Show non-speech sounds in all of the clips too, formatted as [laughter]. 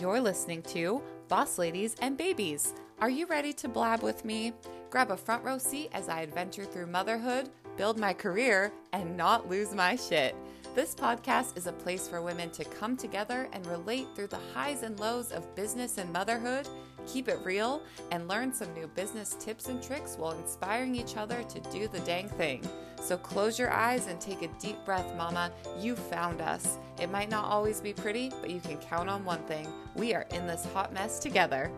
You're listening to Boss Ladies and Babies. Are you ready to blab with me? Grab a front row seat as I adventure through motherhood, build my career, and not lose my shit. This podcast is a place for women to come together and relate through the highs and lows of business and motherhood, keep it real, and learn some new business tips and tricks while inspiring each other to do the dang thing. So close your eyes and take a deep breath, Mama. You found us. It might not always be pretty, but you can count on one thing we are in this hot mess together.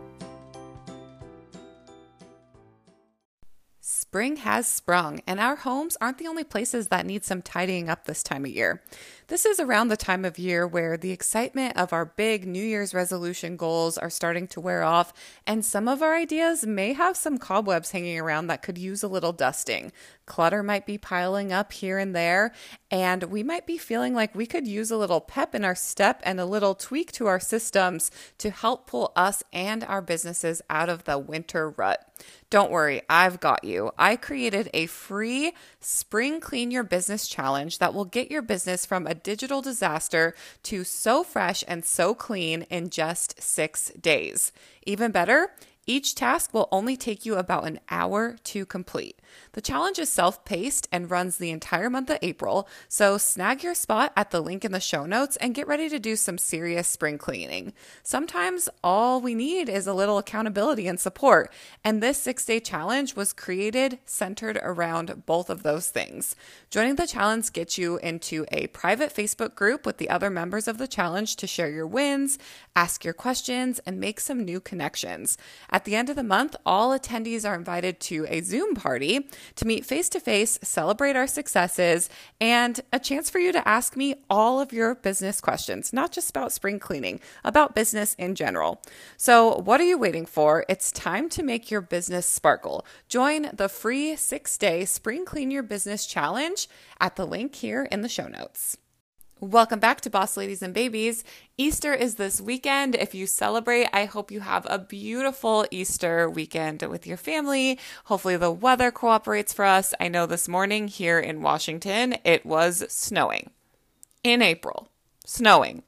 Spring has sprung, and our homes aren't the only places that need some tidying up this time of year. This is around the time of year where the excitement of our big New Year's resolution goals are starting to wear off, and some of our ideas may have some cobwebs hanging around that could use a little dusting. Clutter might be piling up here and there, and we might be feeling like we could use a little pep in our step and a little tweak to our systems to help pull us and our businesses out of the winter rut. Don't worry, I've got you. I created a free Spring Clean Your Business challenge that will get your business from a digital disaster to so fresh and so clean in just six days. Even better, each task will only take you about an hour to complete. The challenge is self paced and runs the entire month of April, so snag your spot at the link in the show notes and get ready to do some serious spring cleaning. Sometimes all we need is a little accountability and support, and this six day challenge was created centered around both of those things. Joining the challenge gets you into a private Facebook group with the other members of the challenge to share your wins, ask your questions, and make some new connections. At the end of the month, all attendees are invited to a Zoom party to meet face to face, celebrate our successes, and a chance for you to ask me all of your business questions, not just about spring cleaning, about business in general. So, what are you waiting for? It's time to make your business sparkle. Join the free six day Spring Clean Your Business Challenge at the link here in the show notes. Welcome back to Boss Ladies and Babies. Easter is this weekend. If you celebrate, I hope you have a beautiful Easter weekend with your family. Hopefully, the weather cooperates for us. I know this morning here in Washington, it was snowing in April. Snowing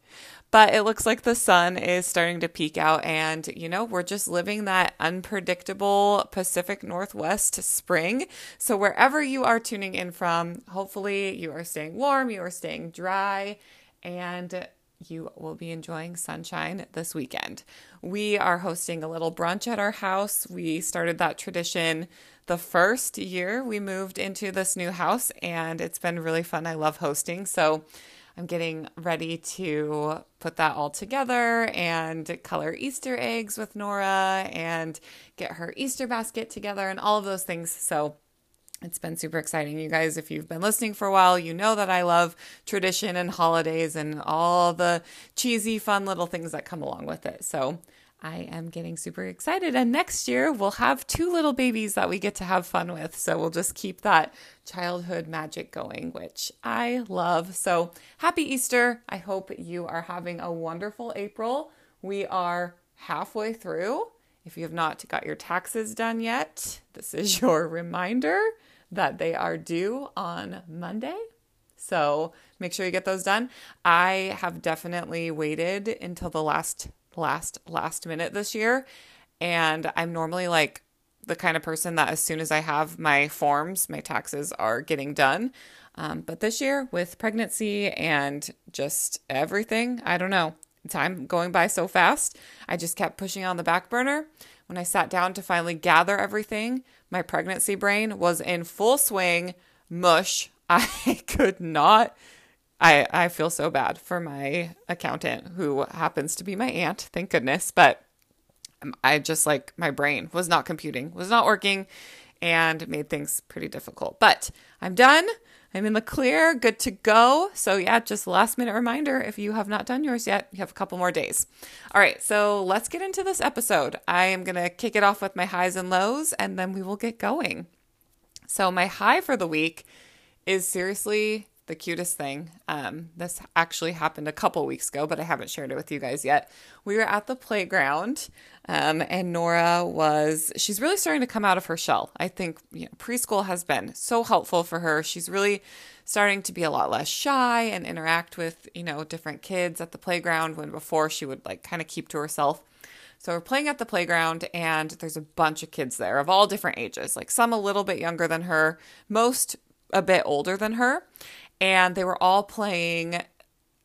but it looks like the sun is starting to peek out and you know we're just living that unpredictable pacific northwest spring so wherever you are tuning in from hopefully you are staying warm you are staying dry and you will be enjoying sunshine this weekend. We are hosting a little brunch at our house. We started that tradition the first year we moved into this new house, and it's been really fun. I love hosting. So, I'm getting ready to put that all together and color Easter eggs with Nora and get her Easter basket together and all of those things. So it's been super exciting. You guys, if you've been listening for a while, you know that I love tradition and holidays and all the cheesy, fun little things that come along with it. So I am getting super excited. And next year, we'll have two little babies that we get to have fun with. So we'll just keep that childhood magic going, which I love. So happy Easter. I hope you are having a wonderful April. We are halfway through. If you have not got your taxes done yet, this is [laughs] your reminder that they are due on Monday. So make sure you get those done. I have definitely waited until the last last last minute this year and I'm normally like the kind of person that as soon as I have my forms, my taxes are getting done. Um, but this year, with pregnancy and just everything, I don't know, time going by so fast, I just kept pushing on the back burner. When I sat down to finally gather everything, my pregnancy brain was in full swing, mush. [laughs] I could not I, I feel so bad for my accountant who happens to be my aunt, thank goodness. But um, I just like my brain was not computing, was not working, and made things pretty difficult. But I'm done. I'm in the clear, good to go. So, yeah, just last minute reminder if you have not done yours yet, you have a couple more days. All right, so let's get into this episode. I am going to kick it off with my highs and lows, and then we will get going. So, my high for the week is seriously the cutest thing. Um, this actually happened a couple weeks ago, but I haven't shared it with you guys yet. We were at the playground, um, and Nora was, she's really starting to come out of her shell. I think you know, preschool has been so helpful for her. She's really starting to be a lot less shy and interact with, you know, different kids at the playground when before she would like kind of keep to herself. So we're playing at the playground, and there's a bunch of kids there of all different ages, like some a little bit younger than her, most a bit older than her and they were all playing,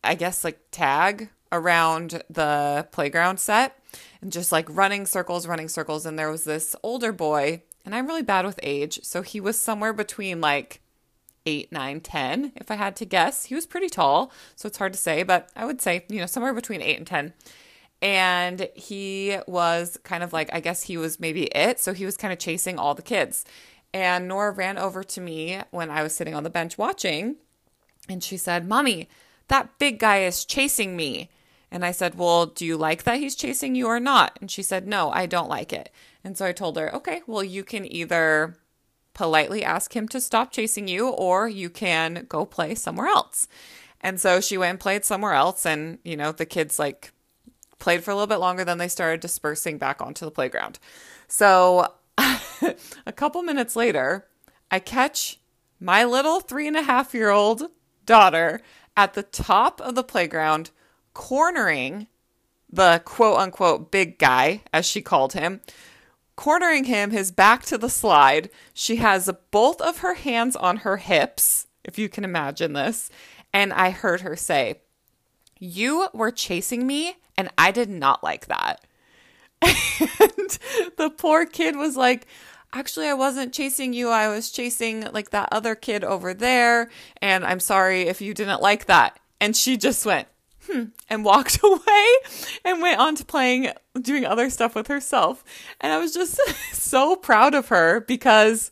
I guess, like tag around the playground set and just like running circles, running circles. And there was this older boy, and I'm really bad with age. So he was somewhere between like eight, nine, 10, if I had to guess. He was pretty tall, so it's hard to say, but I would say, you know, somewhere between eight and 10. And he was kind of like, I guess he was maybe it. So he was kind of chasing all the kids. And Nora ran over to me when I was sitting on the bench watching and she said, Mommy, that big guy is chasing me. And I said, Well, do you like that he's chasing you or not? And she said, No, I don't like it. And so I told her, Okay, well, you can either politely ask him to stop chasing you or you can go play somewhere else. And so she went and played somewhere else. And, you know, the kids like played for a little bit longer, then they started dispersing back onto the playground. So [laughs] a couple minutes later, I catch my little three and a half year old daughter at the top of the playground, cornering the quote unquote big guy, as she called him, cornering him, his back to the slide. She has both of her hands on her hips, if you can imagine this. And I heard her say, You were chasing me, and I did not like that. [laughs] And the poor kid was like, actually I wasn't chasing you. I was chasing like that other kid over there. And I'm sorry if you didn't like that. And she just went, hmm, and walked [laughs] away and went on to playing, doing other stuff with herself. And I was just [laughs] so proud of her because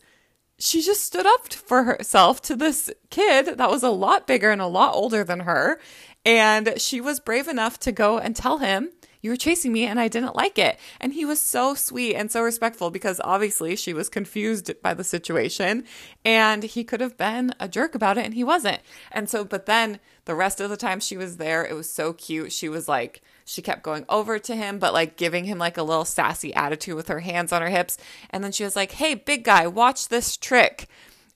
she just stood up for herself to this kid that was a lot bigger and a lot older than her. And she was brave enough to go and tell him you were chasing me and I didn't like it. And he was so sweet and so respectful because obviously she was confused by the situation and he could have been a jerk about it and he wasn't. And so, but then the rest of the time she was there, it was so cute. She was like, she kept going over to him, but like giving him like a little sassy attitude with her hands on her hips. And then she was like, hey, big guy, watch this trick.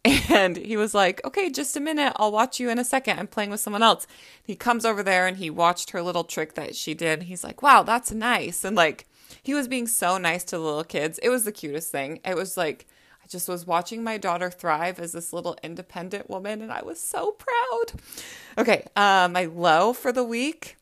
[laughs] And he was like, okay, just a minute. I'll watch you in a second. I'm playing with someone else. He comes over there and he watched her little trick that she did. He's like, wow, that's nice. And like, he was being so nice to the little kids. It was the cutest thing. It was like, I just was watching my daughter thrive as this little independent woman and I was so proud. Okay, uh, my low for the week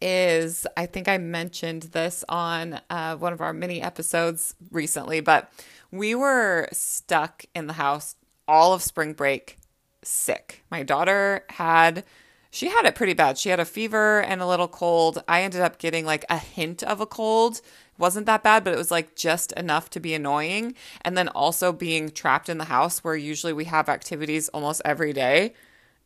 is I think I mentioned this on uh, one of our mini episodes recently, but we were stuck in the house all of spring break sick. My daughter had she had it pretty bad. She had a fever and a little cold. I ended up getting like a hint of a cold. It wasn't that bad, but it was like just enough to be annoying. And then also being trapped in the house where usually we have activities almost every day.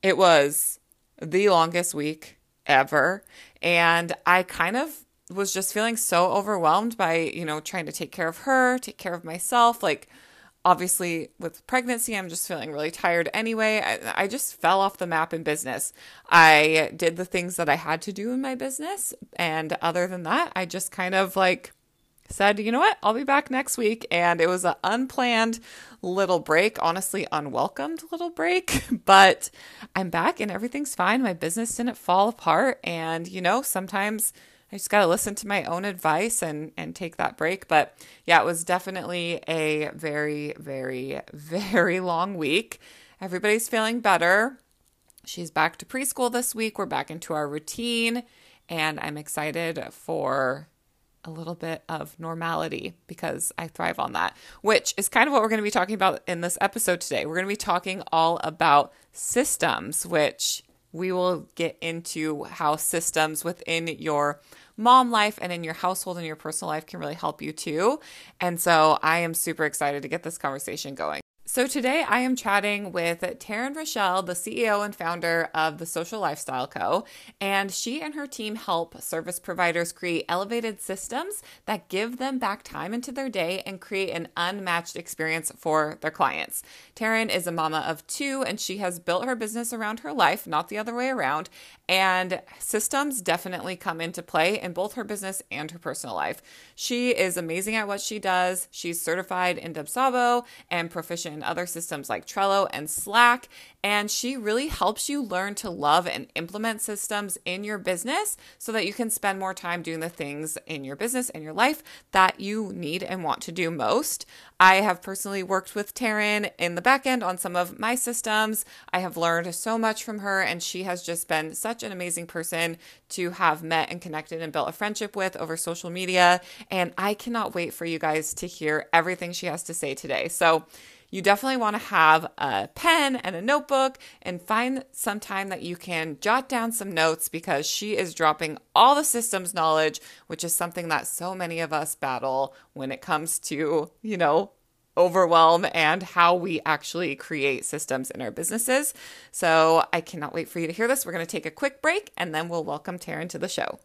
It was the longest week ever. And I kind of was just feeling so overwhelmed by, you know, trying to take care of her, take care of myself. Like, obviously with pregnancy i'm just feeling really tired anyway. I, I, just fell off the map in business. I did the things that i had to do in my business and other than that i just kind of like said you know what? I'll be back next week. And it was an unplanned little break honestly unwelcomed little break [laughs] but i'm back and everything's fine. My business didn't fall apart. And you know sometimes I just got to listen to my own advice and and take that break. But yeah, it was definitely a very very [laughs] very long week. Everybody's feeling better. She's back to preschool this week. We're back into our routine and I'm excited for a little bit of normality because I thrive on that, which is kind of what we're going to be talking about in this episode today. We're going to be talking all about systems, which we will get into how systems within your mom life and in your household and your personal life can really help you too. And so I am super excited to get this conversation going. So today I am chatting with Taryn Rochelle, the CEO and founder of the Social Lifestyle Co. And she and her team help service providers create elevated systems that give them back time into their day and create an unmatched experience for their clients. Taryn is a mama of two and she has built her business around her life, not the other way around. And systems definitely come into play in both her business and her personal life. She is amazing at what she does. She's certified in Dubsado and proficient in other systems like Trello and Slack. And she really helps you learn to love and implement systems in your business so that you can spend more time doing the things in your business and your life that you need and want to do most. I have personally worked with Taryn in the back end on some of my systems. I have learned so much from her, and she has just been such an amazing person to have met and connected and built a friendship with over social media. And I cannot wait for you guys to hear everything she has to say today. So, you definitely want to have a pen and a notebook and find some time that you can jot down some notes because she is dropping all the systems knowledge, which is something that so many of us battle when it comes to, you know, overwhelm and how we actually create systems in our businesses. So I cannot wait for you to hear this. We're going to take a quick break and then we'll welcome Taryn to the show.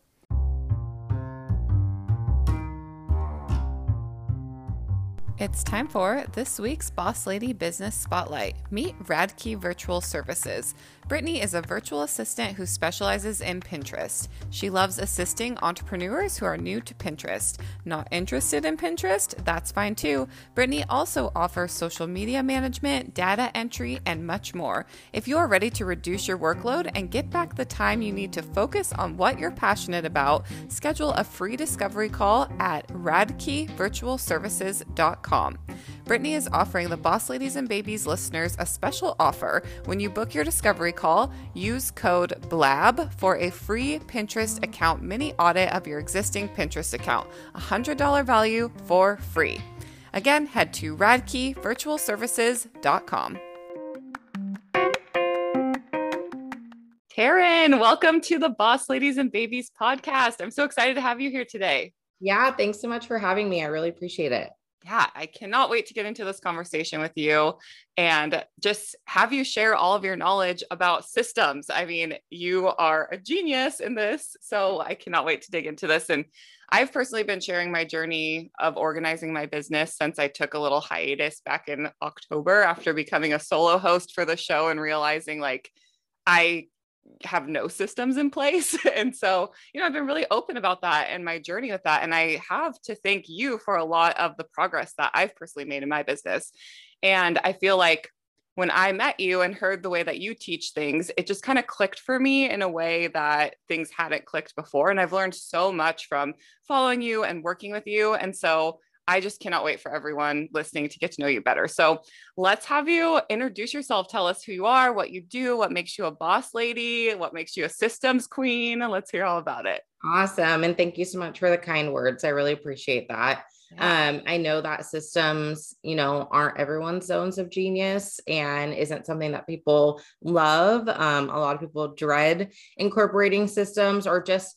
It's time for this week's Boss Lady Business Spotlight. Meet Radkey Virtual Services. Brittany is a virtual assistant who specializes in Pinterest. She loves assisting entrepreneurs who are new to Pinterest. Not interested in Pinterest? That's fine too. Brittany also offers social media management, data entry, and much more. If you are ready to reduce your workload and get back the time you need to focus on what you're passionate about, schedule a free discovery call at radkeyvirtualservices.com. Brittany is offering the Boss Ladies and Babies listeners a special offer. When you book your discovery call, use code BLAB for a free Pinterest account mini audit of your existing Pinterest account. $100 value for free. Again, head to radkeyvirtualservices.com. Taryn, welcome to the Boss Ladies and Babies podcast. I'm so excited to have you here today. Yeah, thanks so much for having me. I really appreciate it yeah, I cannot wait to get into this conversation with you and just have you share all of your knowledge about systems. I mean, you are a genius in this. So I cannot wait to dig into this. And I've personally been sharing my journey of organizing my business since I took a little hiatus back in October after becoming a solo host for the show and realizing like I have no systems in place. [laughs] and so, you know, I've been really open about that and my journey with that. And I have to thank you for a lot of the progress that I've personally made in my business. And I feel like when I met you and heard the way that you teach things, it just kind of clicked for me in a way that things hadn't clicked before. And I've learned so much from following you and working with you. And so I just cannot wait for everyone listening to get to know you better. So let's have you introduce yourself. Tell us who you are, what you do, what makes you a boss lady, what makes you a systems queen. Let's hear all about it. Awesome. And thank you so much for the kind words. I really appreciate that. Um, I know that systems, you know, aren't everyone's zones of genius and isn't something that people love. Um, a lot of people dread incorporating systems or just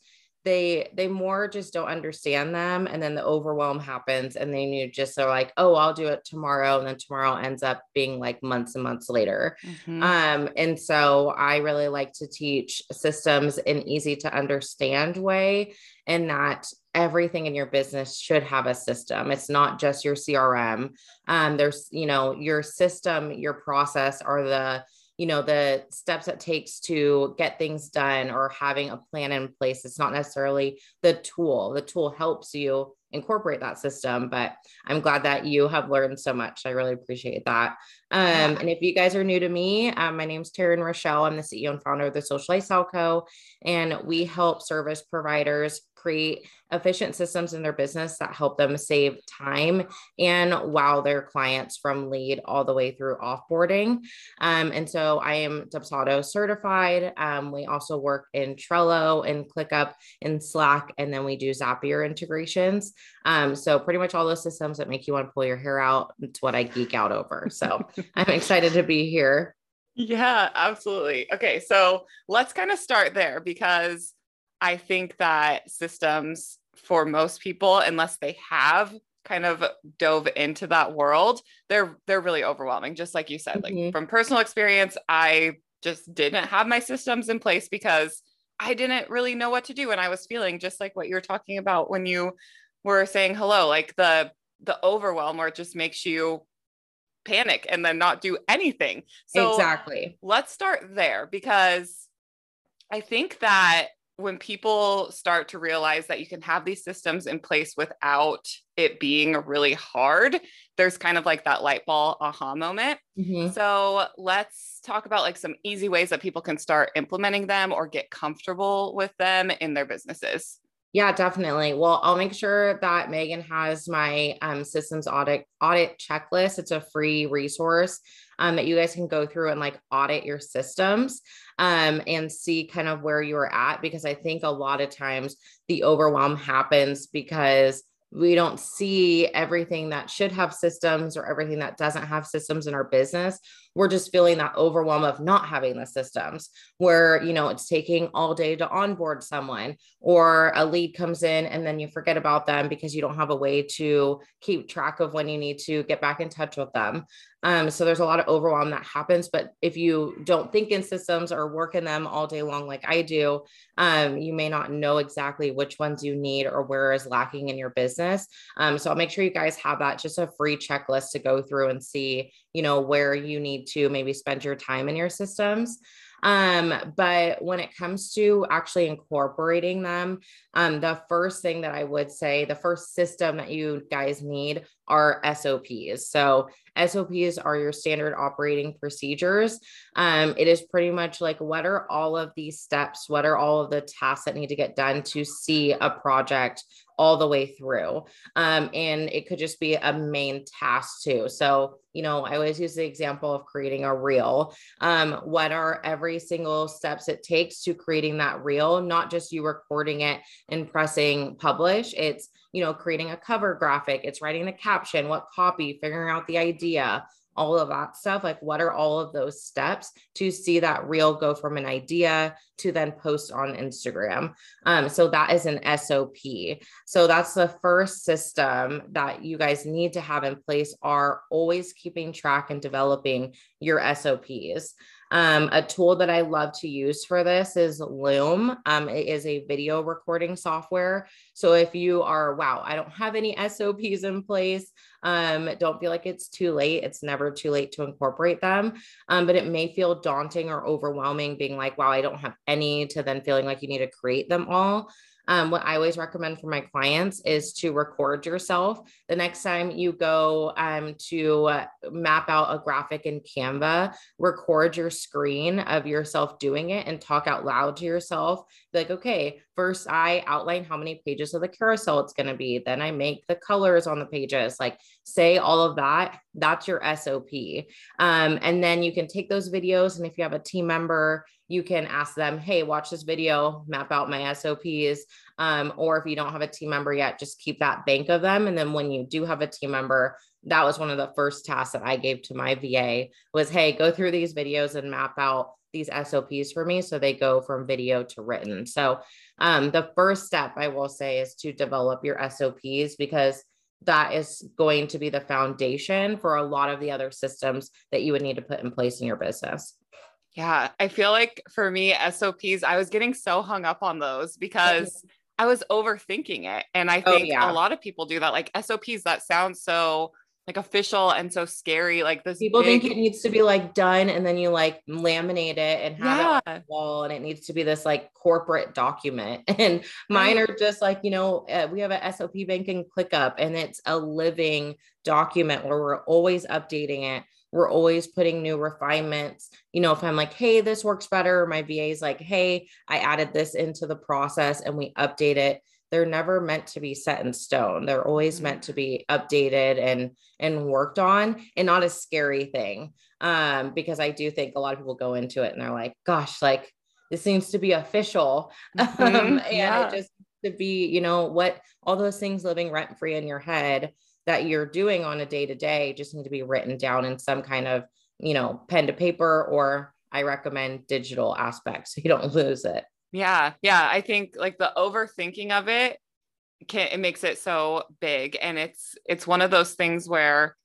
they they more just don't understand them and then the overwhelm happens and then you just are like oh i'll do it tomorrow and then tomorrow ends up being like months and months later. Mm-hmm. um and so i really like to teach systems in easy to understand way and that everything in your business should have a system. It's not just your crm um there's you know your system your process are the you know the steps it takes to get things done or having a plan in place it's not necessarily the tool. The tool helps you incorporate that system but i'm glad that you have learned so much. I really appreciate that. Um, and if you guys are new to me um, my name is taryn rochelle. I'm the ceo and founder of the social lifestyle co. And we help service providers create efficient systems in their business that help them save time and wow their clients from lead all the way through offboarding. Um, and so I am Dubsado certified. Um, we also work in Trello and ClickUp and Slack, and then we do Zapier integrations. Um, so pretty much all those systems that make you want to pull your hair out. It's what I geek out over. So [laughs] I'm excited to be here. Yeah, absolutely. Okay, so let's kind of start there because I think that systems for most people, unless they have kind of dove into that world, they're they're really overwhelming. Just like you said, mm-hmm. like from personal experience, I just didn't have my systems in place because I didn't really know what to do and I was feeling just like what you were talking about when you were saying hello, like the the overwhelm where it just makes you panic and then not do anything. So exactly. Let's start there because I think that when people start to realize that you can have these systems in place without it being really hard, there's kind of like that light bulb aha moment. Mm-hmm. So let's talk about like some easy ways that people can start implementing them or get comfortable with them in their businesses. Yeah, definitely. Well, I'll make sure that Megan has my um, systems audit audit checklist. It's a free resource um, that you guys can go through and like audit your systems um, and see kind of where you're at. Because I think a lot of times the overwhelm happens because we don't see everything that should have systems or everything that doesn't have systems in our business we're just feeling that overwhelm of not having the systems where you know it's taking all day to onboard someone or a lead comes in and then you forget about them because you don't have a way to keep track of when you need to get back in touch with them. Um, so there's a lot of overwhelm that happens but if you don't think in systems or work in them all day long like i do um, you may not know exactly which ones you need or where is lacking in your business. Um, so i'll make sure you guys have that just a free checklist to go through and see you know where you need to maybe spend your time in your systems um, but when it comes to actually incorporating them, um, the first thing that I would say, the first system that you guys need are SOPs. So SOPs are your standard operating procedures. Um, it is pretty much like what are all of these steps? What are all of the tasks that need to get done to see a project all the way through. Um, and it could just be a main task too. So, you know, I always use the example of creating a reel. Um, what are every single steps it takes to creating that reel, not just you recording it and pressing publish. It's, you know, creating a cover graphic, it's writing the caption, what copy, figuring out the idea, all of that stuff. Like, what are all of those steps to see that reel go from an idea to then post on Instagram? Um, so, that is an SOP. So, that's the first system that you guys need to have in place are always keeping track and developing your SOPs. Um, a tool that I love to use for this is Loom. Um, it is a video recording software. So if you are, wow, I don't have any SOPs in place, um, don't feel like it's too late. It's never too late to incorporate them. Um, but it may feel daunting or overwhelming being like, wow, I don't have any to then feeling like you need to create them all. Um, what I always recommend for my clients is to record yourself. The next time you go um, to map out a graphic in Canva, record your screen of yourself doing it and talk out loud to yourself. Be like, okay, first I outline how many pages of the carousel it's going to be. Then I make the colors on the pages. Like, say all of that. That's your SOP. Um, and then you can take those videos. And if you have a team member, you can ask them, hey, watch this video, map out my SOPs. Um, or if you don't have a team member yet, just keep that bank of them. And then when you do have a team member, that was one of the first tasks that I gave to my VA was, hey, go through these videos and map out these SOPs for me. So they go from video to written. So um, the first step I will say is to develop your SOPs because that is going to be the foundation for a lot of the other systems that you would need to put in place in your business. Yeah, I feel like for me, SOPs, I was getting so hung up on those because [laughs] I was overthinking it. And I oh, think oh, yeah. a lot of people do that. Like SOPs, that sounds so like official and so scary. Like this people big... think it needs to be like done and then you like laminate it and have yeah. it on the wall and it needs to be this like corporate document. [laughs] And mine are just like, you know, uh, we have a SOP banking ClickUp and it's a living document where we're always updating it we're always putting new refinements. You know, if I'm like, hey, this works better, my VA is like, hey, I added this into the process and we update it. They're never meant to be set in stone. They're always mm-hmm. meant to be updated and and worked on and not a scary thing. Um, because I do think a lot of people go into it and they're like, gosh, like this seems to be official. [laughs] Mm-hmm. Um, and yeah. it just to be, you know, what all those things living rent free in your head that you're doing on a day to day just need to be written down in some kind of, you know, pen to paper, or I recommend digital aspects so you don't [laughs] lose it. Yeah. Yeah. I think like the overthinking of it can it makes it so big and it's it's one of those things where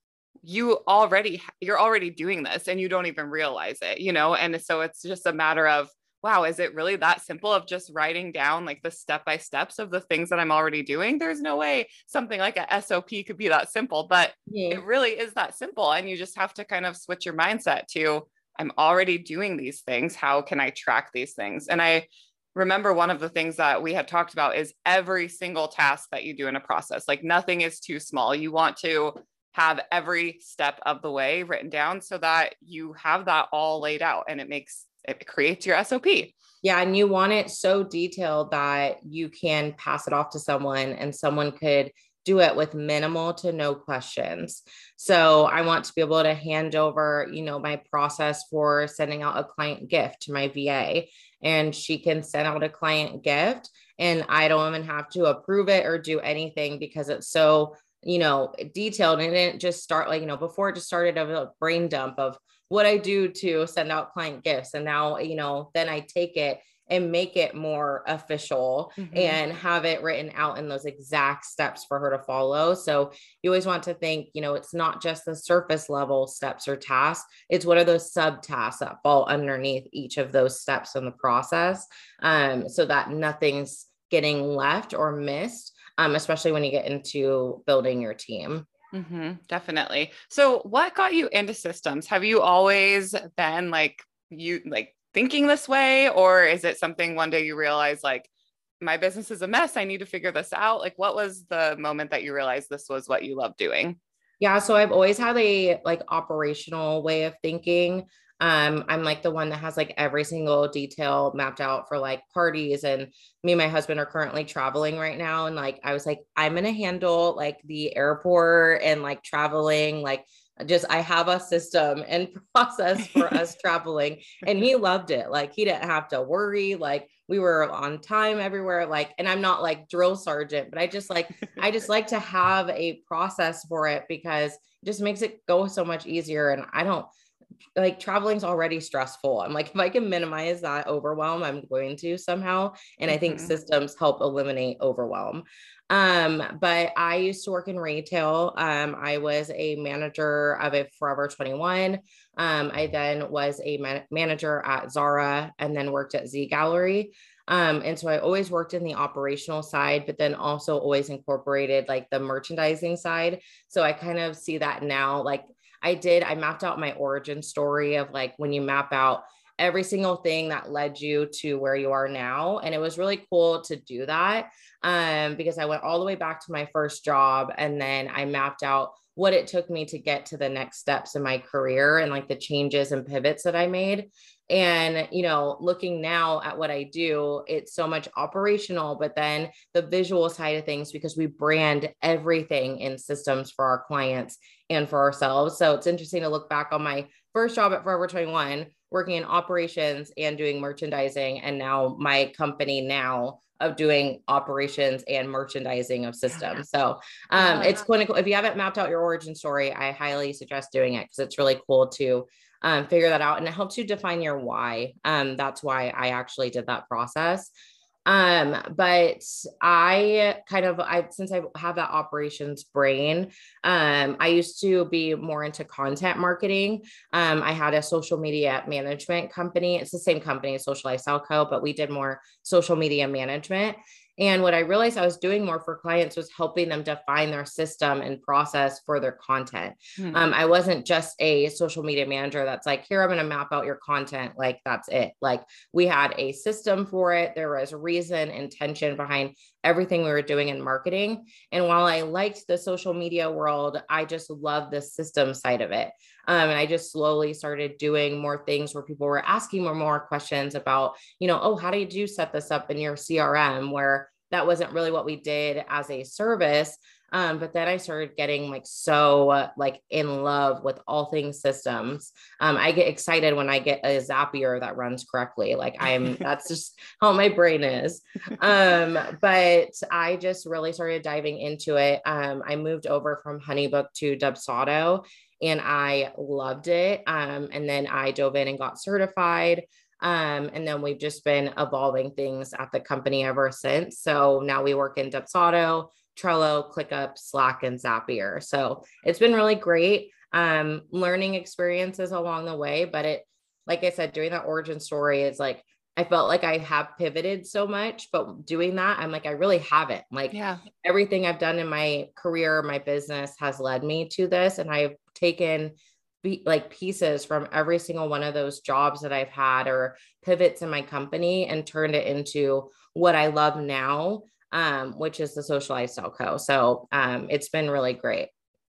you already you're already doing this and you don't even realize it you know and so it's just a matter of wow is it really that simple of just writing down like the step by steps of the things that i'm already doing there's no way something like a sop could be that simple but yeah. it really is that simple and you just have to kind of switch your mindset to i'm already doing these things how can i track these things and i remember one of the things that we had talked about is every single task that you do in a process like nothing is too small you want to have every step of the way written down so that you have that all laid out and it makes it creates your SOP. Yeah, and you want it so detailed that you can pass it off to someone and someone could do it with minimal to no questions. So I want to be able to hand over, you know, my process for sending out a client gift to my VA and she can send out a client gift and I don't even have to approve it or do anything because it's so, you know, detailed and it didn't just start like, you know, before it just started a brain dump of what I do to send out client gifts and now, you know, then I take it and make it more official mm-hmm. and have it written out in those exact steps for her to follow. So you always want to think, you know, it's not just the surface level steps or tasks, it's what are those sub tasks that fall underneath each of those steps in the process um, so that nothing's getting left or missed, um, especially when you get into building your team. Mm-hmm, definitely. So, what got you into systems? Have you always been like you like thinking this way or is it something one day you realize like my business is a mess i need to figure this out like what was the moment that you realized this was what you love doing yeah so i've always had a like operational way of thinking um, I'm like the one that has like every single detail mapped out for like parties. And me and my husband are currently traveling right now. And like, I was like, I'm going to handle like the airport and like traveling, like just I have a system and [laughs] process for us [laughs] traveling and he loved it like he didn't have to worry like we were on time everywhere like and I'm not like drill sergeant but I just like I just like to have a process for it because it just makes it go so much easier and I don't like traveling's already stressful. I'm like, if I can minimize that overwhelm, I'm going to somehow. And I think mm-hmm. systems help eliminate overwhelm. Um, but I used to work in retail. Um, I was a manager of a Forever 21. Um, I then was a man- manager at Zara and then worked at Z Gallerie. Um, and so I always worked in the operational side, but then also always incorporated like the merchandising side. So I kind of see that now. Like I did, I mapped out my origin story of like when you map out every single thing that led you to where you are now. And it was really cool to do that um, because I went all the way back to my first job and then I mapped out what it took me to get to the next steps in my career and like the changes and pivots that I made. And, you know, looking now at what I do, it's so much operational, but then the visual side of things because we brand everything in systems for our clients and for ourselves. So it's interesting to look back on my first job at Forever 21 working in operations and doing merchandising and now my company now of doing operations and merchandising of systems. So um, it's clinical. If you haven't mapped out your origin story, I highly suggest doing it because it's really cool to um, figure that out and it helps you define your why. Um, that's why I actually did that process. Um, but I kind of I since I have that operations brain, um, I used to be more into content marketing. Um, I had a social media management company. It's the same company as Social Lifestyle Co, but we did more social media management. And what I realized I was doing more for clients was helping them define their system and process for their content. Hmm. Um, I wasn't just a social media manager that's like, here, I'm going to map out your content. Like, that's it. Like, we had a system for it. There was reason, intention behind everything we were doing in marketing. And while I liked the social media world, I just loved the system side of it. Um, and I just slowly started doing more things where people were asking more more questions about, you know, oh, how did you set this up in your CRM? Where that wasn't really what we did as a service. Um, but then I started getting like so uh, like in love with all things systems. Um, I get excited when I get a Zapier that runs correctly. Like I'm [laughs] that's just how my brain is. Um, but I just really started diving into it. Um, I moved over from Honeybook to Dubsado and I loved it. Um, and then I dove in and got certified. Um, and then we've just been evolving things at the company ever since. So now we work in Dubsado, Trello, ClickUp, Slack, and Zapier. So it's been really great. Um, learning experiences along the way, but it, like I said, doing that origin story is like I felt like I have pivoted so much, but doing that, I'm like, I really haven't. Like, yeah. everything I've done in my career, my business has led me to this. And I've taken be, like pieces from every single one of those jobs that I've had or pivots in my company and turned it into what I love now, um, which is the social lifestyle co. So um, it's been really great.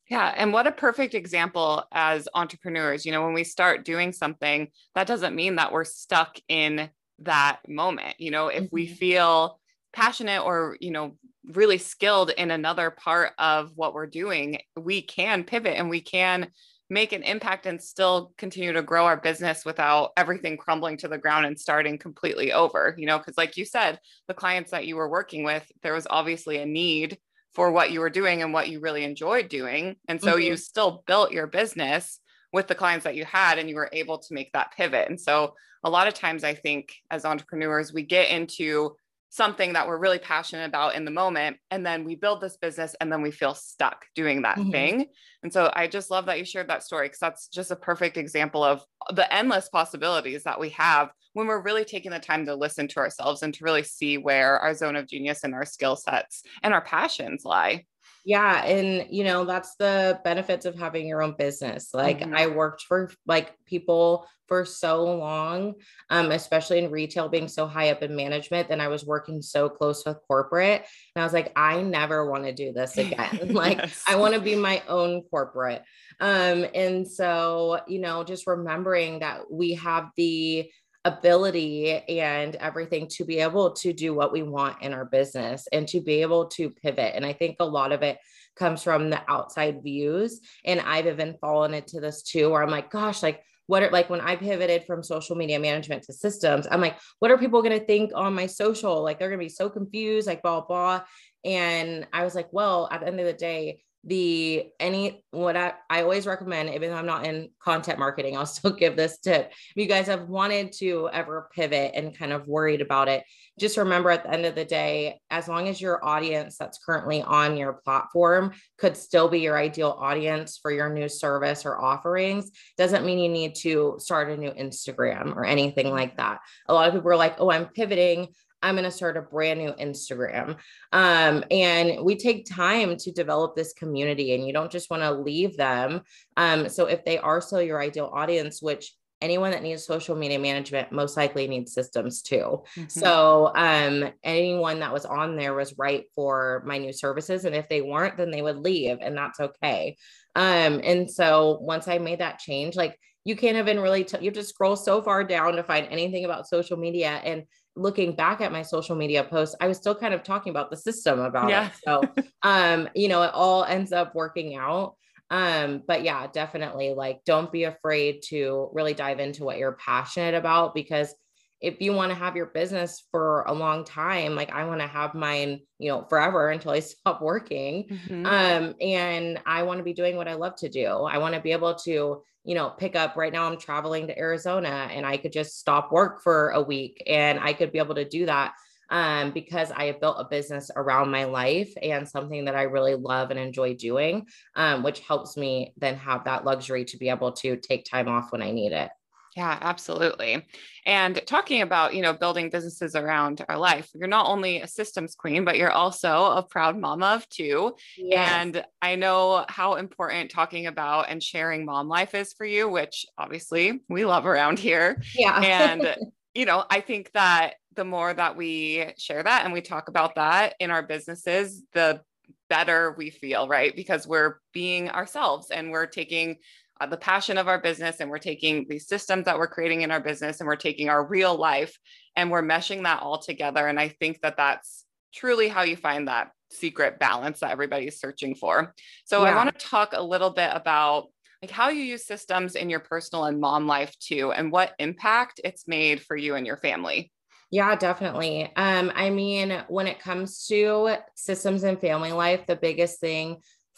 Yeah. And what a perfect example as entrepreneurs. You know, when we start doing something, that doesn't mean that we're stuck in that moment. You know, if mm-hmm. we feel passionate or, you know, really skilled in another part of what we're doing, we can pivot and we can make an impact and still continue to grow our business without everything crumbling to the ground and starting completely over you know? Because like you said the clients that you were working with there was obviously a need for what you were doing and what you really enjoyed doing. And so mm-hmm. you still built your business with the clients that you had and you were able to make that pivot. And so a lot of times i think as entrepreneurs we get into something that we're really passionate about in the moment and then we build this business and then we feel stuck doing that mm-hmm. thing and so i just love that you shared that story because that's just a perfect example of the endless possibilities that we have when we're really taking the time to listen to ourselves and to really see where our zone of genius and our skill sets and our passions lie yeah. And, you know, that's the benefits of having your own business. Like, mm-hmm. I worked for like people for so long, um, especially in retail, being so high up in management. Then I was working so close with corporate. And I was like, I never want to do this [laughs] again. [laughs] like, yes. I want to be my own corporate. Um, and so, you know, just remembering that we have the, ability and everything to be able to do what we want in our business and to be able to pivot. And I think a lot of it comes from the outside views. And I've even fallen into this too, where I'm like, gosh, like, what are like when I pivoted from social media management to systems, I'm like, what are people going to think on my social? Like, they're going to be so confused, like, blah, blah. And I was like, well, at the end of the day, the any what I, I always recommend even though i'm not in content marketing i'll [laughs] still give this tip. If you guys have wanted to ever pivot and kind of worried about it just remember at the end of the day as long as your audience that's currently on your platform could still be your ideal audience for your new service or offerings doesn't mean you need to start a new instagram or anything like mm-hmm. that. A lot of people are like oh i'm pivoting I'm going to start a brand new Instagram. Um, and we take time to develop this community, and you don't just want to leave them. Um, so if they are still your ideal audience, which anyone that needs social media management most likely needs systems too. Mm-hmm. So um, anyone that was on there was right for my new services. And if they weren't, then they would leave, and that's okay. Um, and so once I made that change, like you can't even really, t- you have to scroll so far down to find anything about social media. And looking back at my social media posts, I was still kind of talking about the system about yeah. it. So, [laughs] um, you know, it all ends up working out. Um, but yeah, definitely like don't be afraid to really dive into what you're passionate about because if you want to have your business for a long time, like I want to have mine, you know, forever until I [laughs] stop working. Mm-hmm. Um, and I want to be doing what I love to do. I want to be able to, you know, pick up right now I'm traveling to Arizona and I could just stop work for a week and I could be able to do that um, because I have built a business around my life and something that I really love and enjoy doing, um, which helps me then have that luxury to be able to take time off when I need it. Yeah, absolutely. And talking about, you know, building businesses around our life, you're not only a systems queen, but you're also a proud mama of two. Yes. And I know how important talking about and sharing mom life is for you, which obviously we love around here. Yeah. and, [laughs] you know, I think that the more that we share that and we talk about that in our businesses, the better we feel, right? Because we're being ourselves and we're taking uh, the passion of our business and we're taking these systems that we're creating in our business and we're taking our real life and we're meshing that all together and i think that that's truly how you find that secret balance that everybody's searching for so yeah. i want to talk a little bit about like how you use systems in your personal and mom life too and what impact it's made for you and your family yeah, definitely. Um, I mean, when it comes to systems and family life, the biggest thing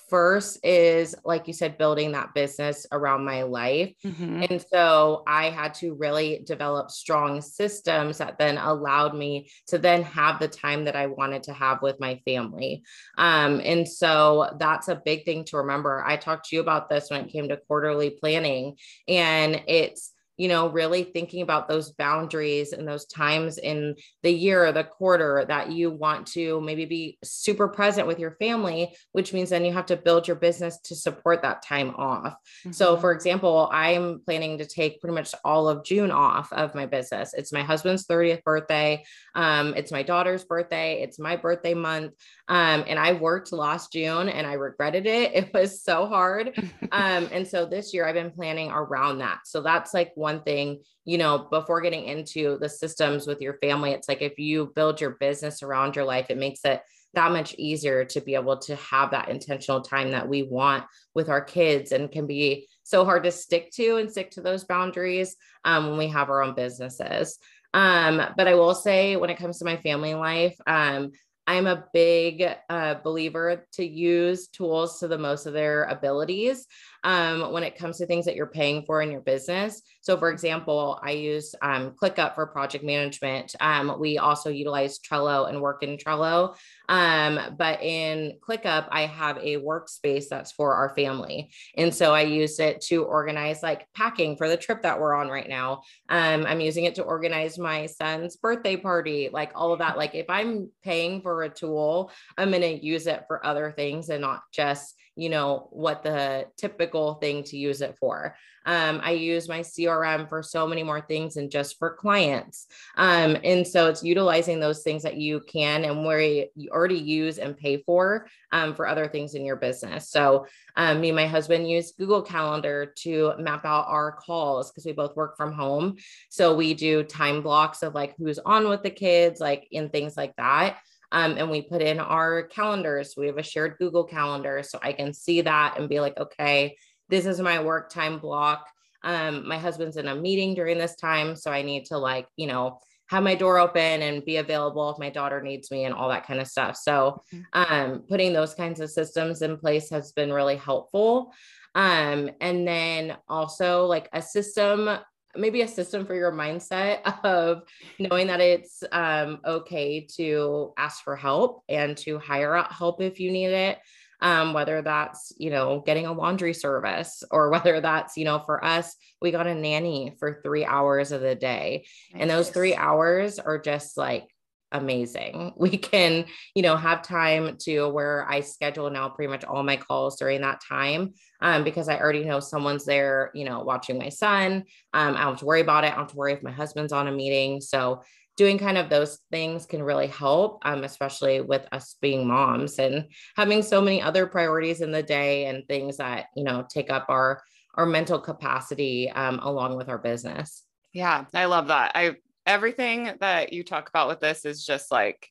first is like you said building that business around my life. Mm-hmm. and so i had to really develop strong systems that then allowed me to then have the time that i wanted to have with my family. Um, and so that's a big thing to remember. I talked to you about this when it came to quarterly planning and it's you know, really thinking about those boundaries and those times in the year or the quarter that you want to maybe be super present with your family, which means then you have to build your business to support that time off. Mm-hmm. So, for example, I'm planning to take pretty much all of June off of my business. It's my husband's 30th birthday. Um, it's my daughter's birthday. It's my birthday month. Um, and I worked last June and I regretted it. [laughs] It was so hard. [laughs] um, and so this year I've been planning around that. So that's like one thing, you know, before getting into the systems with your family, it's like if you build your business around your life, it makes it that much easier to be able to have that intentional time that we want with our kids and can be so hard to stick to and stick to those boundaries um, when we have our own businesses. Um, but I will say, when it comes to my family life, um, I'm a big uh, believer to use tools to the most of their abilities um, when it comes to things that you're paying for in your business. So, for example, I use um, ClickUp for project management. Um, we also utilize Trello and work in Trello. Um, but in ClickUp, I have a workspace that's for our family. And so I use it to organize like packing for the trip that we're on right now. Um, I'm using it to organize my son's birthday party, like all of that. Like if I'm paying for a tool, I'm going to use it for other things and not just you know what the typical thing to use it for. Um, i use my crm for so many more things than just for clients. Um, and so it's utilizing those things that you can and where you already use and pay for um, for other things in your business. So um, me and my husband use google calendar to map out our calls because we both work from home. So we do time blocks of like who's on with the kids like in things like that um, and we put in our calendars. We have a shared Google calendar. So I can see that and be like, okay, this is my work time block. Um, my husband's in a meeting during this time. So I need to like, you know, have my door open and be available if my daughter needs me and all that kind of stuff. So mm-hmm. um, putting those kinds of systems in place has been really helpful. Um, and then also like a system maybe a system for your mindset of knowing that it's um, okay to ask for help and to hire out help if you need it um, whether that's you know getting a laundry service or [laughs] whether that's you know for us we got a nanny for three hours of the day nice. and those three hours are just like amazing. [laughs] We can, you know, have time to where I schedule now pretty much all my calls during that time um, because I already know someone's there, you know, watching my son. Um, I don't have to worry about it. I don't have to worry if my husband's on a meeting. So doing kind of those things can really help, um, especially with us being moms and having so many other priorities in the day and things that, you know, take up our our mental capacity um, along with our business. Yeah, I love that. I everything that you talk about with this is just like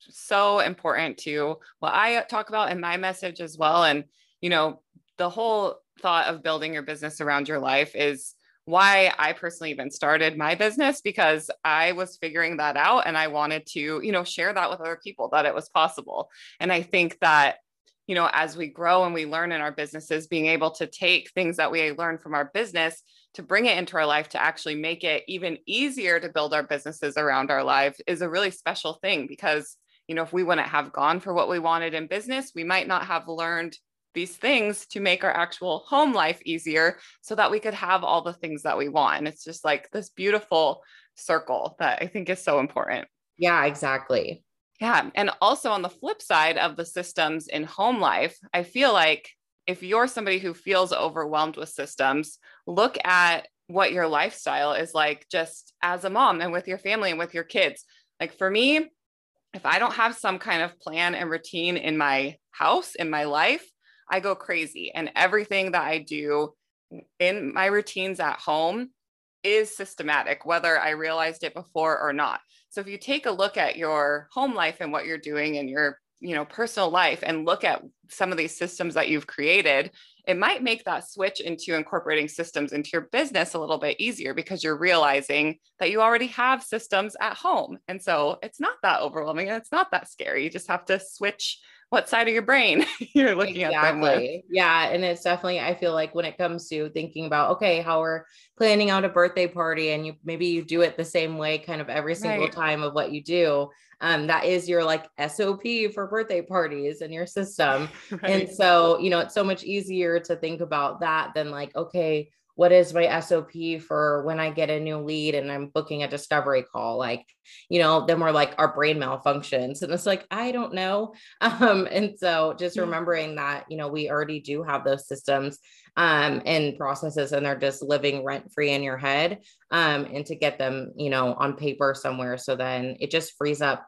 so important to what I talk about in my message as well. And, you know, the whole thought of building your business around your life is why I personally even started my business because I was figuring that out and I wanted to, you know, share that with other people that it was possible. And I think that, you know, as we grow and we learn in our businesses, being able to take things that we learn from our business to bring it into our life to actually make it even easier to build our businesses around our lives is a really special thing because you know if we wouldn't have gone for what we wanted in business we might not have learned these things to make our actual home life easier so that we could have all the things that we want. And it's just like this beautiful circle that i think is so important. Yeah exactly. Yeah and also on the flip side of the systems in home life i feel like if you're somebody who feels overwhelmed with systems, look at what your lifestyle is like just as a mom and with your family and with your kids. Like for me, if I don't have some kind of plan and routine in my house, in my life, I go crazy. And everything that I do in my routines at home is systematic, whether I realized it before or not. So if you take a look at your home life and what you're doing and your you know personal life and look at some of these systems that you've created it might make that switch into incorporating systems into your business a little bit easier because you're realizing that you already have systems at home. And so it's not that overwhelming and it's not that scary. You just have to switch what side of your brain [laughs] you're looking exactly. at. Yeah. And it's definitely, I feel like when it comes to thinking about, okay, how we're planning out a birthday party and you maybe you do it the same way kind of every single right. time of what you do. Um, that is your like SOP for birthday parties in your system. [laughs] right. And so, you know, it's so much easier to think about that than like, okay, what is my SOP for when I get a new lead and I'm booking a discovery call? Like, you know, then we're like our brain malfunctions. [laughs] And it's like, I don't know. [laughs] Um, and so just remembering that, you know, we already do have those systems um, and processes and they're just living rent free in your head. Um, and to get them, you know, on paper somewhere. So then it just frees up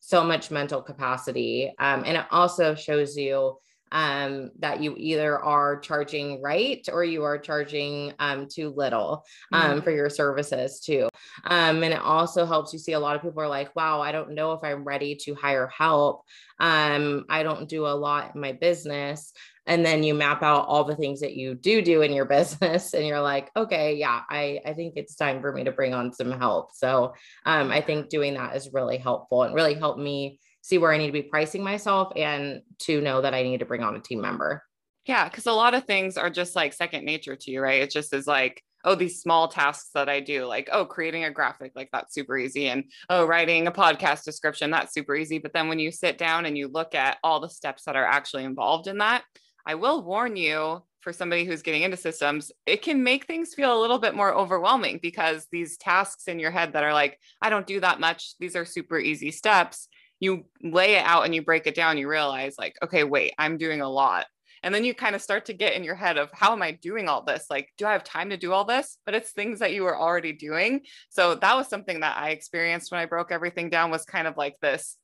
so much mental capacity. Um, and it also shows you um, that you either are charging right or you are charging um, too little um, mm-hmm. for your services too. Um, and it also helps you see a lot of people are like, wow, I don't know if I'm ready to hire help. Um, I don't do a lot in my business. And then you map out all the things that you do do in your [laughs] business, and you're like, okay, yeah, I, I think it's time for me to bring on some help. So um, I think doing that is really helpful and really helped me see where I need to be pricing myself and to know that I need to bring on a team member. Yeah, because a lot of things are just like second nature to you, right? It just is like, oh, these small tasks that I do, like, oh, creating a graphic, like that's super easy. And oh, writing a podcast description, that's super easy. But then when you sit down and you look at all the steps that are actually involved in that, I will warn you for somebody who's getting into systems, it can make things feel a little bit more overwhelming because these tasks in your head that are like, I don't do that much, these are super easy steps you lay it out and you break it down, you realize, like, okay, wait, I'm doing a lot. And then you kind of start to get in your head of how am I doing all this? Like, do I have time to do all this? But it's things that you were already doing. So that was something that I experienced when I broke everything down was kind of like this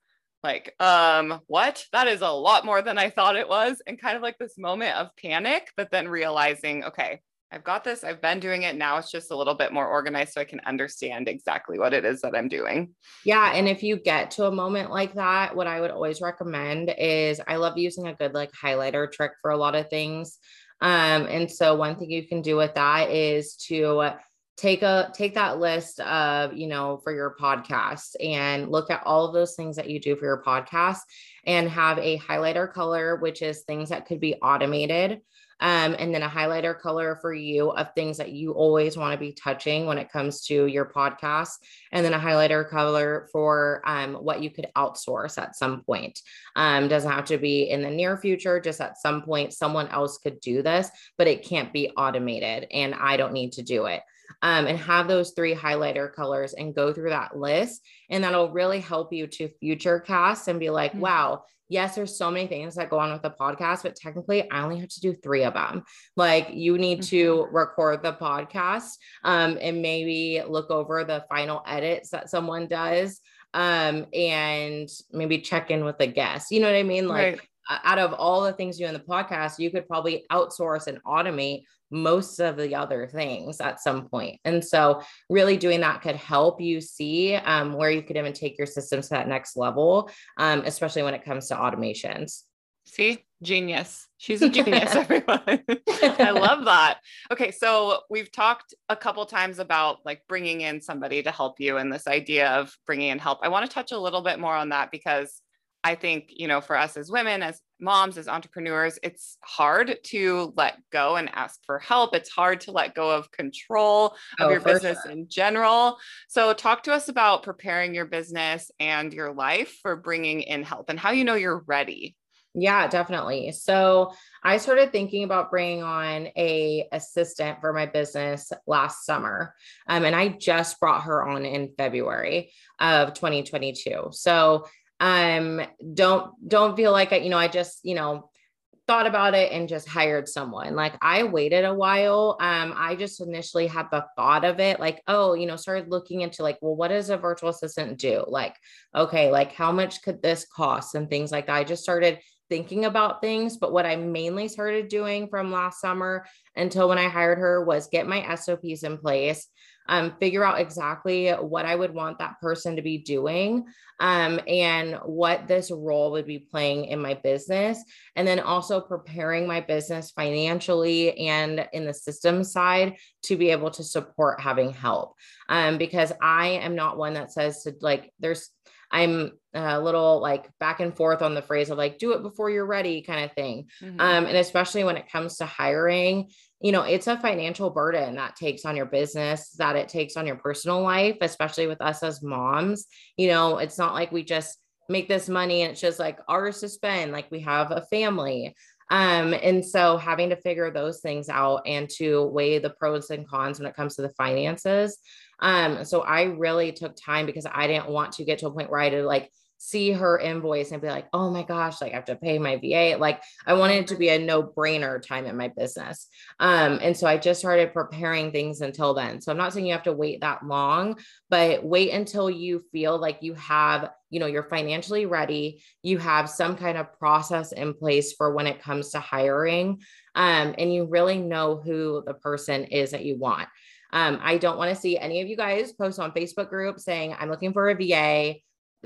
like um what that is a lot more than i thought it was and kind of like this moment of panic but then realizing okay I've got this. I've been doing it. Now it's just a little bit more organized so I can understand exactly what it is that I'm doing. Yeah. And if you get to a moment like that, what I would always recommend is I love using a good like highlighter trick for a lot of things. Um, and so one thing you can do with that is to take a take that list of you know for your podcast and look at all of those things that you do for your podcast and have a highlighter color which is things that could be automated um, and then a highlighter color for you of things that you always want to be touching when it comes to your podcast, and then a highlighter color for um, what you could outsource at some point. Um, doesn't have to be in the near future, just at some point, someone else could do this, but it can't be automated, and I don't need to do it. Um, and have those three highlighter colors and go through that list. And that'll really help you to future cast and be like, mm-hmm. wow, yes, there's so many things that go on with the podcast, but technically I only have to do three of them. Like you need to mm-hmm. record the podcast um, and maybe look over the final edits that someone does um, and maybe check in with the guest. You know what I mean? Like right. out of all the things you do in the podcast, you could probably outsource and automate most of the other things at some point. And so, really doing that could help you see um, where you could even take your systems to that next level, um, especially when it comes to automations. See, genius. She's a genius, [laughs] everyone. [laughs] I love that. Okay, so we've talked a couple times about like bringing in somebody to help you and this idea of bringing in help. I want to touch a little bit more on that because I think, you know, for us as women, as moms, as entrepreneurs, it's hard to let go and ask for help. It's hard to let go of control of oh, your business sure. in general. So, talk to us about preparing your business and your life for bringing in help and how you know you're ready. Yeah, definitely. So, I started thinking about bringing on a assistant for my business last summer. Um, and I just brought her on in February of 2022. So um don't don't feel like I, you know i just you know thought about it and just hired someone. Like i waited a while. Um i just initially had the thought of it like oh you know started looking into like well what does a virtual assistant do? Like okay like how much could this cost and things like that. I just started thinking about things but what i mainly started doing from last summer until when i hired her was get my sops in place um, figure out exactly what I would want that person to be doing um, and what this role would be playing in my business. And then also preparing my business financially and in the system side to be able to support having help. Um, because I am not one that says to like, there's, I'm a little like back and forth on the phrase of like, do it before you're ready kind of thing. Mm-hmm. Um, and especially when it comes to hiring, you know, it's a financial burden that takes on your business, that it takes on your personal life, especially with us as moms. You know, it's not like we just make this money and it's just like ours to spend, like we have a family. Um, and so having to figure those things out and to weigh the pros and cons when it comes to the finances. Um, so I really took time because I didn't want to get to a point where I did like see her invoice and be like, oh my gosh, like I have to pay my VA. Like I wanted it to be a no brainer time in my business. Um, and so I just started preparing things until then. So I'm not saying you have to wait that long, but wait until you feel like you have, you know, you're financially ready, you have some kind of process in place for when it comes to hiring. Um, and you really know who the person is that you want. Um, I don't want to see any of you guys post on Facebook group saying, I'm looking for a VA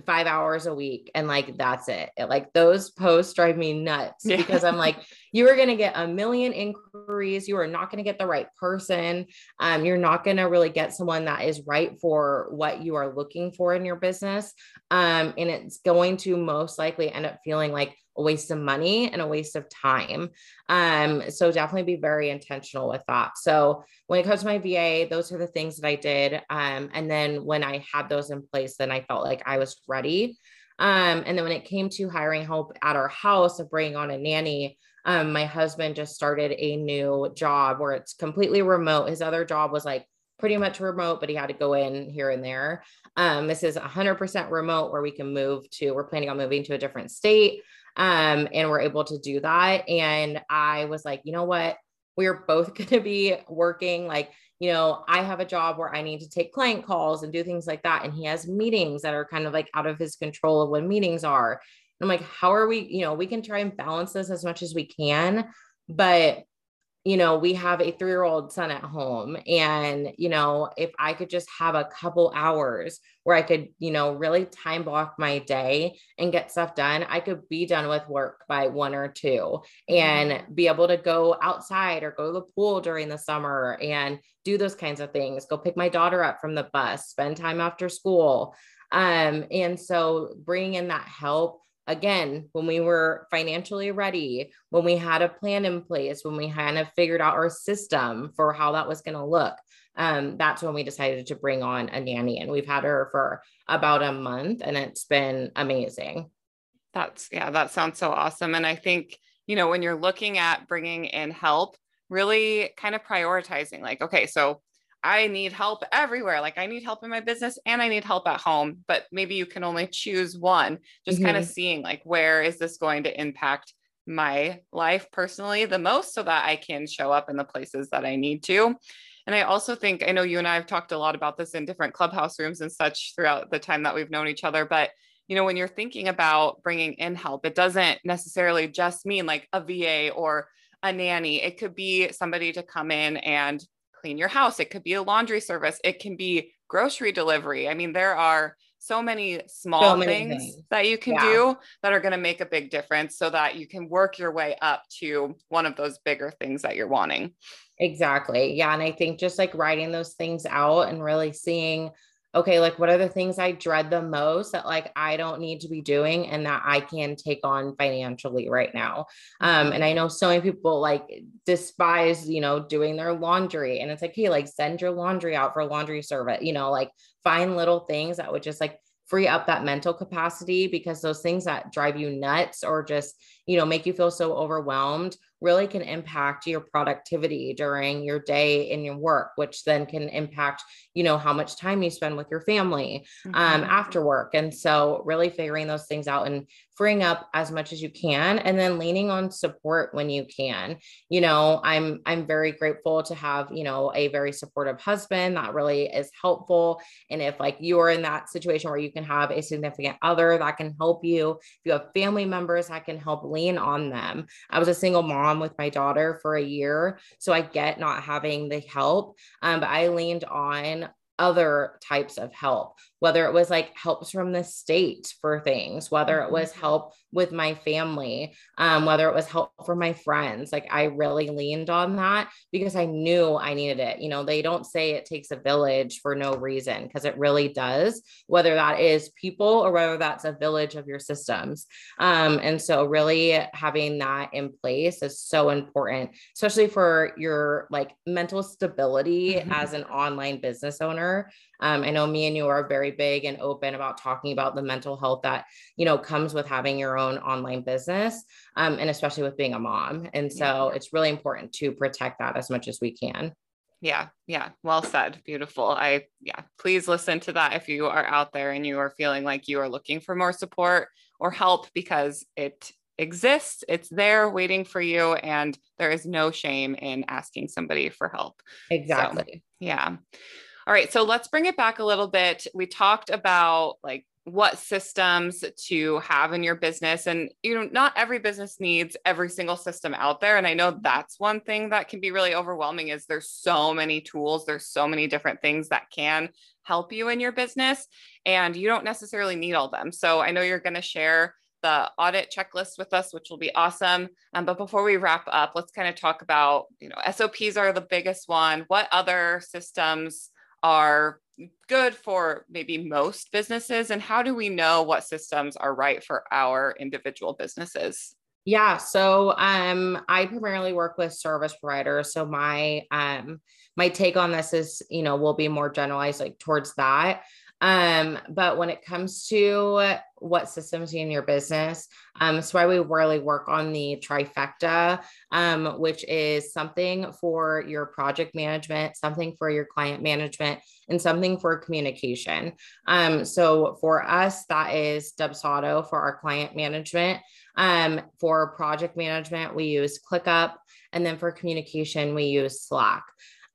five hours a week and like that's it. it like those posts drive me nuts yeah. because i'm like [laughs] you are going to get a million inquiries you are not going to get the right person um, you're not going to really get someone that is right for what you are looking for in your business um, and it's going to most likely end up feeling like a waste of money and a waste of time. Um, so definitely be very intentional with that. So when it comes to my VA, those are the things that I did. Um, and then when I had those in place, then I felt like I was ready. Um, and then when it came to hiring help at our house of bringing on a nanny, um, my husband just started a new job where it's completely remote. His other job was like pretty much remote, but he had to go in here and there. Um, this is 100% remote where we can move to, we're planning on moving to a different state. Um, and we're able to do that. And I was like, you know what? We're both [laughs] going to be working. Like, you know, I have a job where I need to take client calls and do things like that. And he has meetings that are kind of like out of his control of when meetings are. And I'm like, how are we, you know, we can try and balance this as much as we can, but you know, we have a three year old son at home. And, you know, if I could just have a couple hours where I could, you know, really time block my day and get stuff done, I could be done with work by one or two and mm-hmm. be able to go outside or go to the pool during the summer and do those kinds of things. Go pick my daughter up from the bus, spend time after school. Um, and so bringing in that help again, when we were financially ready, when we had a plan in place, when we kind of figured out our system for how that was going to look, um, that's when we decided to bring on a nanny. And we've had her for about a month and it's been amazing. That's, yeah, that sounds so awesome. And I think, you know, when you're looking at bringing in help, really kind of prioritizing like, okay, so I need help everywhere. Like I need help in my business and I need help at home, but maybe you can only choose one. Just mm-hmm. kind of seeing like where is this going to impact my life personally the most so that I can show up in the places that I need to. And I also think I know you and I have talked a lot about this in different clubhouse rooms and such throughout the time that we've known each other, but you know when you're thinking about bringing in help, it doesn't necessarily just mean like a VA or a nanny. It could be somebody to come in and clean your house. It could be a laundry service. It can be grocery delivery. I mean, there are so many small so many things, things, that you can yeah. do that are going to make a big difference so that you can work your way up to one of those bigger things that you're wanting. Exactly. Yeah. And I think just like writing those things out and really seeing okay, like what are the things I dread the most that like I don't need to be doing and that I can take on financially right now. Um, and I know so many people like despise, you know, doing their laundry. And it's like, hey, like send your laundry out for laundry service, you know, like find little things that would just like free up that mental capacity because those things that drive you nuts or just, you know, make you feel so overwhelmed really can impact your productivity during your day in your work, which then can impact, you know, how much time you spend with your family um, mm-hmm. after work. And so, really figuring those things out and freeing up as much as you can, and then leaning on support when you can. You know, I'm I'm very grateful to have you know a very supportive husband that really is helpful. And if like you are in that situation where you can have a significant other that can help you, if you have family members that can help lean on them. I was a single mom mom with my daughter for a year. So I get not having the help. Um, but I leaned on other types of help, whether it was like helps from the state for things, whether it was mm-hmm. help with my family, um, whether it was help for my friends. Like I really leaned on that because I knew I needed it. You know, they don't say it takes a village for no reason because it really does, whether that is people or whether that's a village of your systems. Um, and so really having that in place is so important, especially for your like mental stability mm-hmm. as an online business owner. Um, I know me and you are very big and open about talking about the mental health that, you know, comes with having your own online business, um, and especially with being a mom. And so yeah. it's really important to protect that as much as we can. Yeah, yeah, well said. Beautiful. I, yeah, please listen to that if you are out there and you are feeling like you are looking for more support or help because it exists, it's there waiting for you, and there is no shame in asking somebody for help. Exactly. So, yeah. All right, so let's bring it back a little bit. We talked about like what systems to have in your business and you know not every business needs every single system out there and i know that's one thing that can be really overwhelming is there's so many tools there's so many different things that can help you in your business and you don't necessarily need all them so i know you're going to share the audit checklist with us which will be awesome um, but before we wrap up let's kind of talk about you know sops are the biggest one what other systems are good for maybe most businesses? And how do we know what systems are right for our individual businesses? Yeah so um i primarily work with service providers. So my um my take on this is you know will be more generalized like towards that um, but when it comes to what systems in your business, um, that's why we really work on the trifecta, um, which is something for your project management, something for your client management, and something for communication. Um, so for us, that is Dubsado for our client management. Um, for project management, we use ClickUp. And then for communication, we use Slack.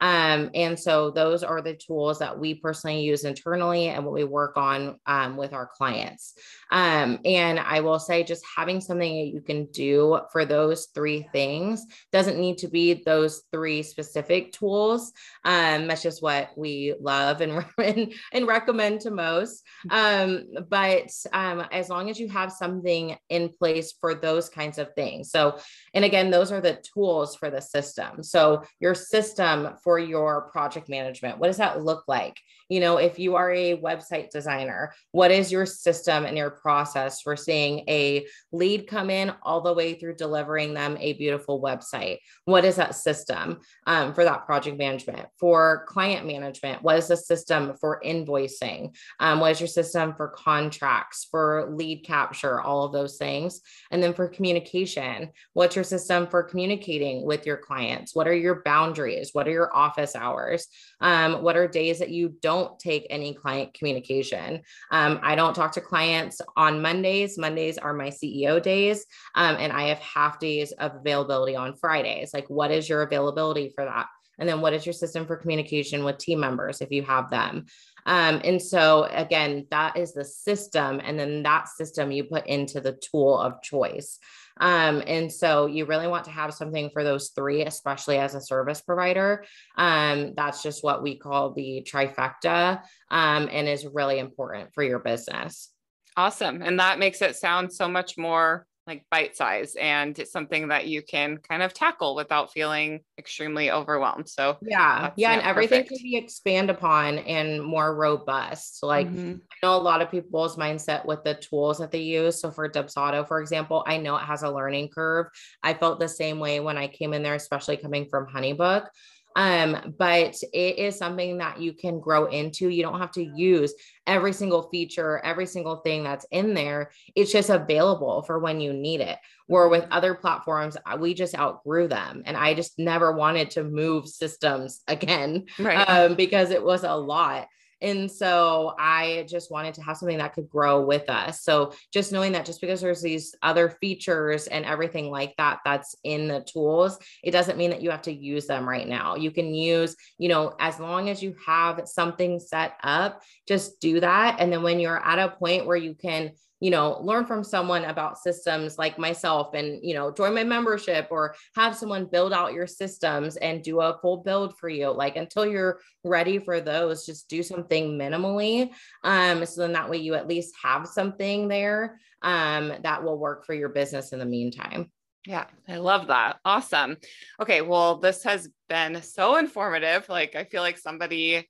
Um, and so those are the tools that we personally use internally and what we work on um, with our clients. Um, and I will say, just having something that you can do for those three things doesn't need to be those three specific tools. Um, that's just what we love and, [laughs] and, and recommend to most. Um, but um, as long as you have something in place for those kinds of things. So, and again, those are the tools for the system. So, your system for your project management, what does that look like? You know, if you are a website designer, what is your system and your process for seeing a lead come in all the way through delivering them a beautiful website? What is that system um, for that project management? For client management, what is the system for invoicing? Um, what is your system for contracts, for lead capture, all of those things? And then for communication, what's your system for communicating with your clients? What are your boundaries? What are your office hours? Um, what are days that you don't take any client communication? Um, I don't talk to clients on Mondays. Mondays are my CEO days. Um, and I have half days of availability on Fridays. Like, what is your availability for that? And then what is your system for communication with team members if you have them? Um, and so, again, that is the system. And then that system you put into the tool of choice. Um, and so you really want to have something for those three, especially as a service provider. Um, that's just what we call the trifecta um, and is really important for your business. Awesome. And that makes it sound so much more like bite size and it's something that you can kind of tackle without feeling extremely overwhelmed. So yeah, yeah, and everything perfect. can be expand upon and more robust. Like mm-hmm. I know a lot of people's mindset with the tools that they use. So for Dubsado, for example, I know it has a learning curve. I felt the same way when I came in there, especially coming from Honeybook. Um, but it is something that you can grow into. You don't have to use every single feature, every single thing that's in there. It's just available for when you need it. Where with other platforms, uh, we just outgrew them. And I just never wanted to move systems [laughs] again right. um, because it was a lot. And so I just wanted to have something that could grow with us. So just knowing that just because there's these other features and everything like that that's in the tools, it doesn't mean that you have to use them right now. You can use, you know, as long as you have something set up, just do that. And then when you're at a point where you can you know, learn from someone about systems like myself and, you know, join my membership or have someone build out your systems and do a full build for you. Like until you're ready for those, just do something minimally. Um, so then that way you at least have something there um, that will work for your business in the meantime. Yeah, I love that. Awesome. Okay, well, this has been so informative. Like, I feel like somebody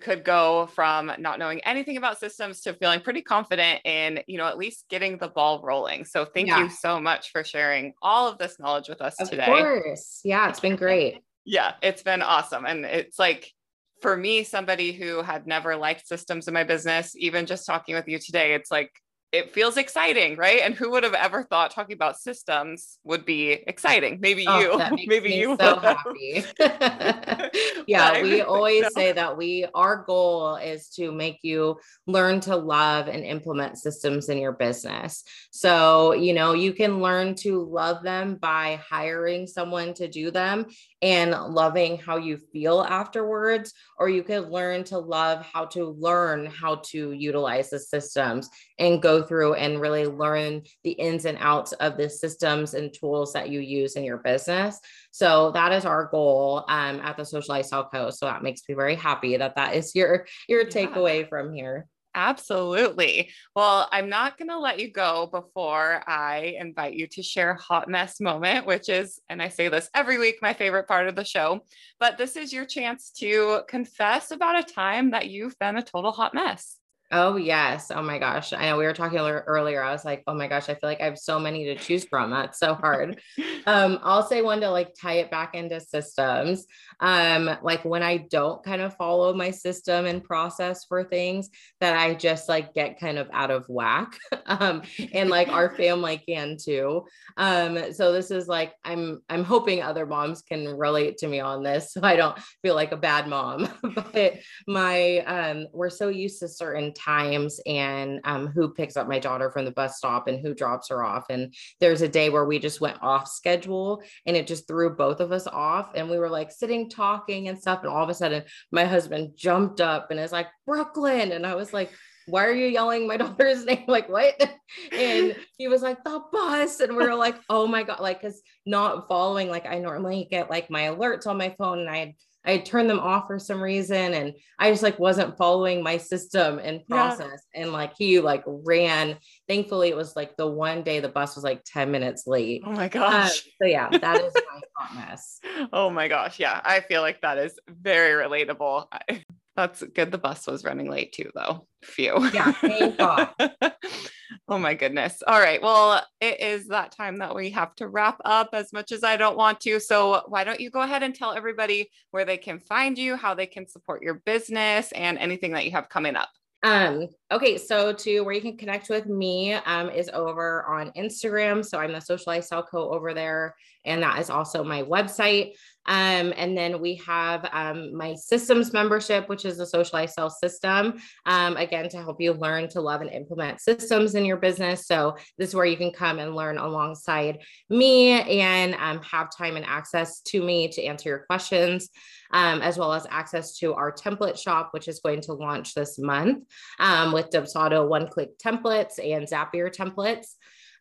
could go from not knowing anything about systems to feeling pretty confident in, you know, at least getting the ball rolling. So, thank yeah. you so much for sharing all of this knowledge with us of today. Of course. Yeah, it's been great. [laughs] yeah, it's been awesome. And it's like, for me, somebody who had never liked systems in my business, even just talking with you today, it's like it feels exciting, right? And who would have ever thought talking about systems would be exciting? Maybe oh, you, [laughs] maybe you. So happy. [laughs] yeah, we always so. say that we our goal is to make you learn to love and implement systems in your business. So you know you can learn to love them by hiring someone to do them and loving how you feel afterwards, or you could learn to love how to learn how to utilize the systems and go through and really learn the ins and outs of the systems and tools that you use in your business. So that is our goal um, at the Social Lifestyle Co. So that makes me very happy that that is your your takeaway from here. Absolutely. Well, I'm not going to let you go before I invite you to share hot mess moment, which is, and I say this every week, my favorite part of the show. But this is your chance to confess about a time that you've been a total hot mess. Oh, yes. Oh my gosh. I know we were talking earlier. I was like, oh my gosh, I feel like I have so many to choose from. That's so hard. [laughs] um, I'll say one to like tie it back into systems. Um, like when I don't kind of follow my system and process for things that I just like get kind of out of whack. [laughs] um, and like our [laughs] family can too. Um, so this is like I'm I'm hoping other moms can relate to me on this so I don't feel like a bad mom. but my um we're so used to certain times and um, who picks up my daughter from the bus stop and who drops her off. And there's a day where we just went off schedule and it just threw both of us off. And we were like sitting talking and stuff. And all of a sudden, my husband jumped up and is like, Brooklyn. And I was like, why are you yelling my [laughs] daughter's name? Like, what? [laughs] And he was like, the bus. And we were like, oh my God, like, cause not following, like, I normally get like my alerts on my phone and I had I had turned them off for some reason and I just like wasn't following my system and process. Yeah. And like he like ran. Thankfully, it was like the one day the bus was like 10 minutes late. Oh my gosh. Uh, so yeah, that is my [laughs] hot mess. Oh my gosh. Yeah. I feel like that is very relatable. That's good. The bus was running late too, though. Phew. Yeah. Thank [laughs] God. Oh my goodness. All right. Well, it is that time that we have to wrap up as much as I don't want to. So, why don't you go ahead and tell everybody where they can find you, how they can support your business, and anything that you have coming up? Um, okay, so to where you can connect with me um, is over on Instagram. So I'm the Social Lifestyle Co over there, and that is also my website. Um, and then we have um, my systems membership, which is the social lifestyle system, um, again, to help you learn to love and implement systems in your business. So this is where you can come and learn alongside me and um, have time and access to me to answer your questions. Um, as well as access to our template shop, which is going to launch this month um, with Dubsado one click templates and Zapier templates.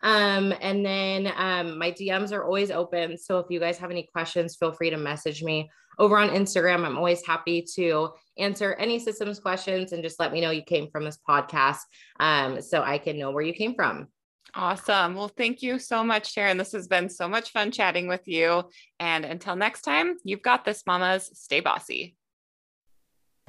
Um, and then um, my DMs are always open. So if you guys have any questions, feel free to message me over on Instagram. I'm always happy to answer any systems questions and just let me know you came from this podcast um, so I can know where you came from. Awesome. Well, thank you so much, Sharon. This has been so much fun chatting with you. And until next time, you've got this, mamas. Stay bossy.